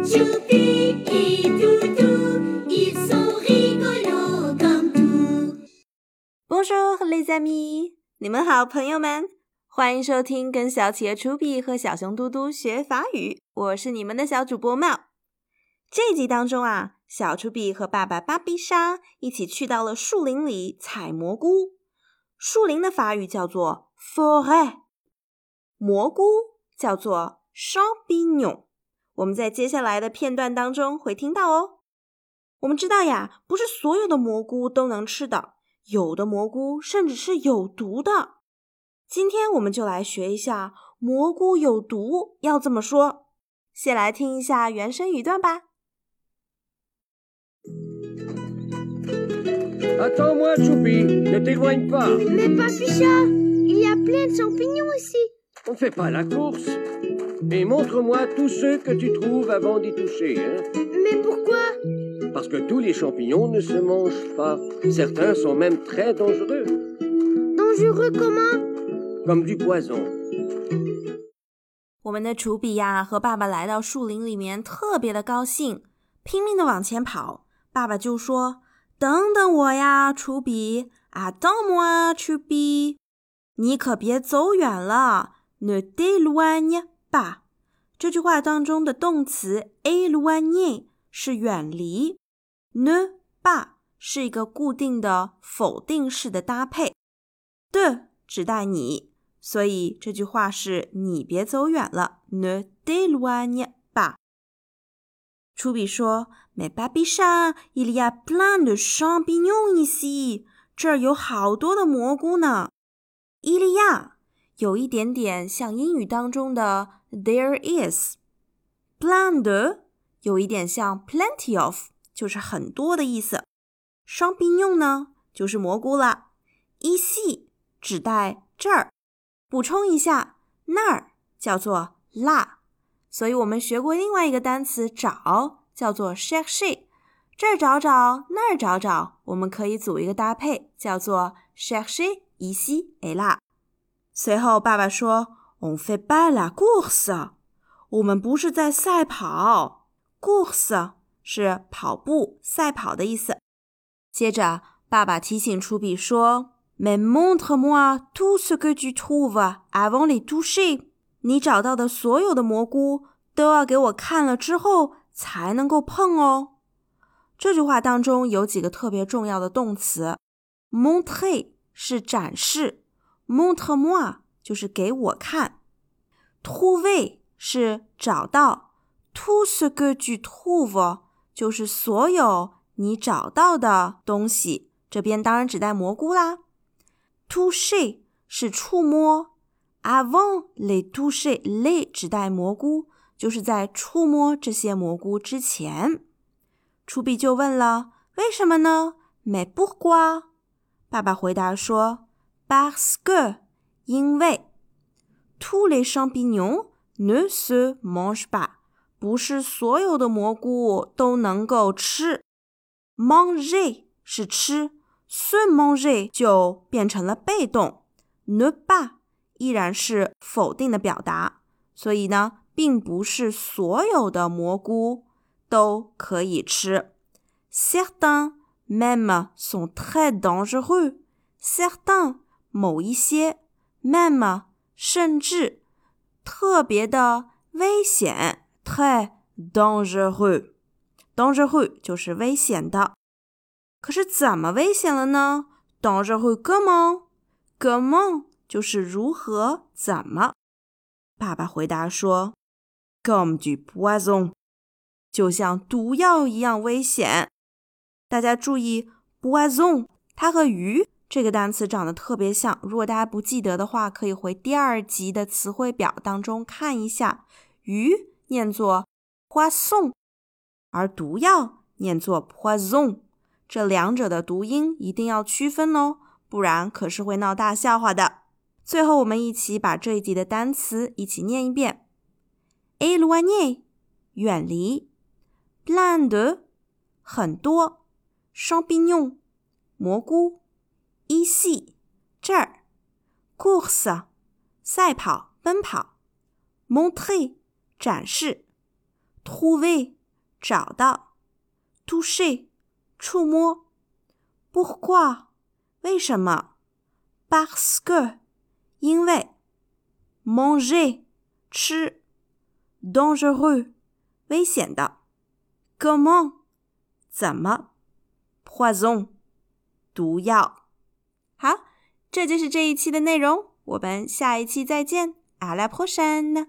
Choupi et Doudou, ils sont rigolos comme tout. Bonjour les amis，你们好，朋友们，欢迎收听跟小企鹅楚比和小熊嘟嘟学法语。我是你们的小主播茂。这集当中啊，小楚比和爸爸芭比莎一起去到了树林里采蘑菇。树林的法语叫做 forêt，蘑菇叫做 champignon。我们在接下来的片段当中会听到哦。我们知道呀不是所有的蘑菇都能吃的有的蘑菇甚至是有毒的。今天我们就来学一下蘑菇有毒要怎么说。先来听一下原声语段吧。Et montre-moi tous ceux que tu trouves avant d'y toucher. hein. Mais pourquoi Parce que tous les champignons ne se mangent pas. Certains sont même très dangereux, Dangereux comment comme du poison. 我们的楚比呀和爸爸来到树林里面，特别的高兴，拼命的往前跑。爸爸就说：“等等我呀，楚比啊，等我啊，楚比，你可别走远了。Ne t'éloigne pas。”这句话当中的动词 éloigner 是远离，ne pas 是一个固定的否定式的搭配，de 指代你。所以这句话是你别走远了，ne t'éloigne pas。楚比说：“Mais Babicha, il y a plein de champignons ici。这儿有好多的蘑菇呢。il y a 有一点点像英语当中的 there is。plein de 有一点像 plenty of，就是很多的意思。双宾用呢，就是蘑菇了。ici 指代这儿。补充一下，那儿叫做 la，所以我们学过另外一个单词找，叫做 chercher。这儿找找，那儿找找，我们可以组一个搭配，叫做 chercher ici et là。随后爸爸说：“On fait pas la course。”我们不是在赛跑，course 是跑步、赛跑的意思。接着，爸爸提醒楚比说。Mais montre-moi tout ce que tu trouves avant les toucher。你找到的所有的蘑菇都要给我看了之后才能够碰哦。这句话当中有几个特别重要的动词，montre 是展示，montre-moi 就是给我看，trouver 是找到，tout ce que tu trouves 就是所有你找到的东西。这边当然指代蘑菇啦。toucher 是触摸，avant les toucher，les 指代蘑菇，就是在触摸这些蘑菇之前。楚比就问了：“为什么呢？”Mais pourquoi？爸爸回答说：“Parce que，因为 tous les champignons ne se mangent pas，不是所有的蘑菇都能够吃。Manger 是吃。se manger 就变成了被动，ne pas 依然是否定的表达，所以呢，并不是所有的蘑菇都可以吃。Certains même sont très dangereux. 某一些 même 甚至特别的危险，très dangereux。dangereux 就是危险的。可是怎么危险了呢？dangereux comment？comment 就是如何怎么？爸爸回答说：comme du poison，就像毒药一样危险。大家注意，poison 它和鱼这个单词长得特别像。如果大家不记得的话，可以回第二集的词汇表当中看一下。鱼念作 poisson，而毒药念作 poison。这两者的读音一定要区分哦，不然可是会闹大笑话的。最后，我们一起把这一集的单词一起念一遍：éloigner 远离，plein de 很多，champignon 蘑菇 E C 这儿，course 赛跑奔跑，montrer 展示 trouver 找到，toucher 触摸，pourquoi 为什么，parce que 因为，manger 吃，dangereux 危险的，comment 怎么，poison 毒药。这就是这一期的内容，我们下一期再见阿拉坡山呢。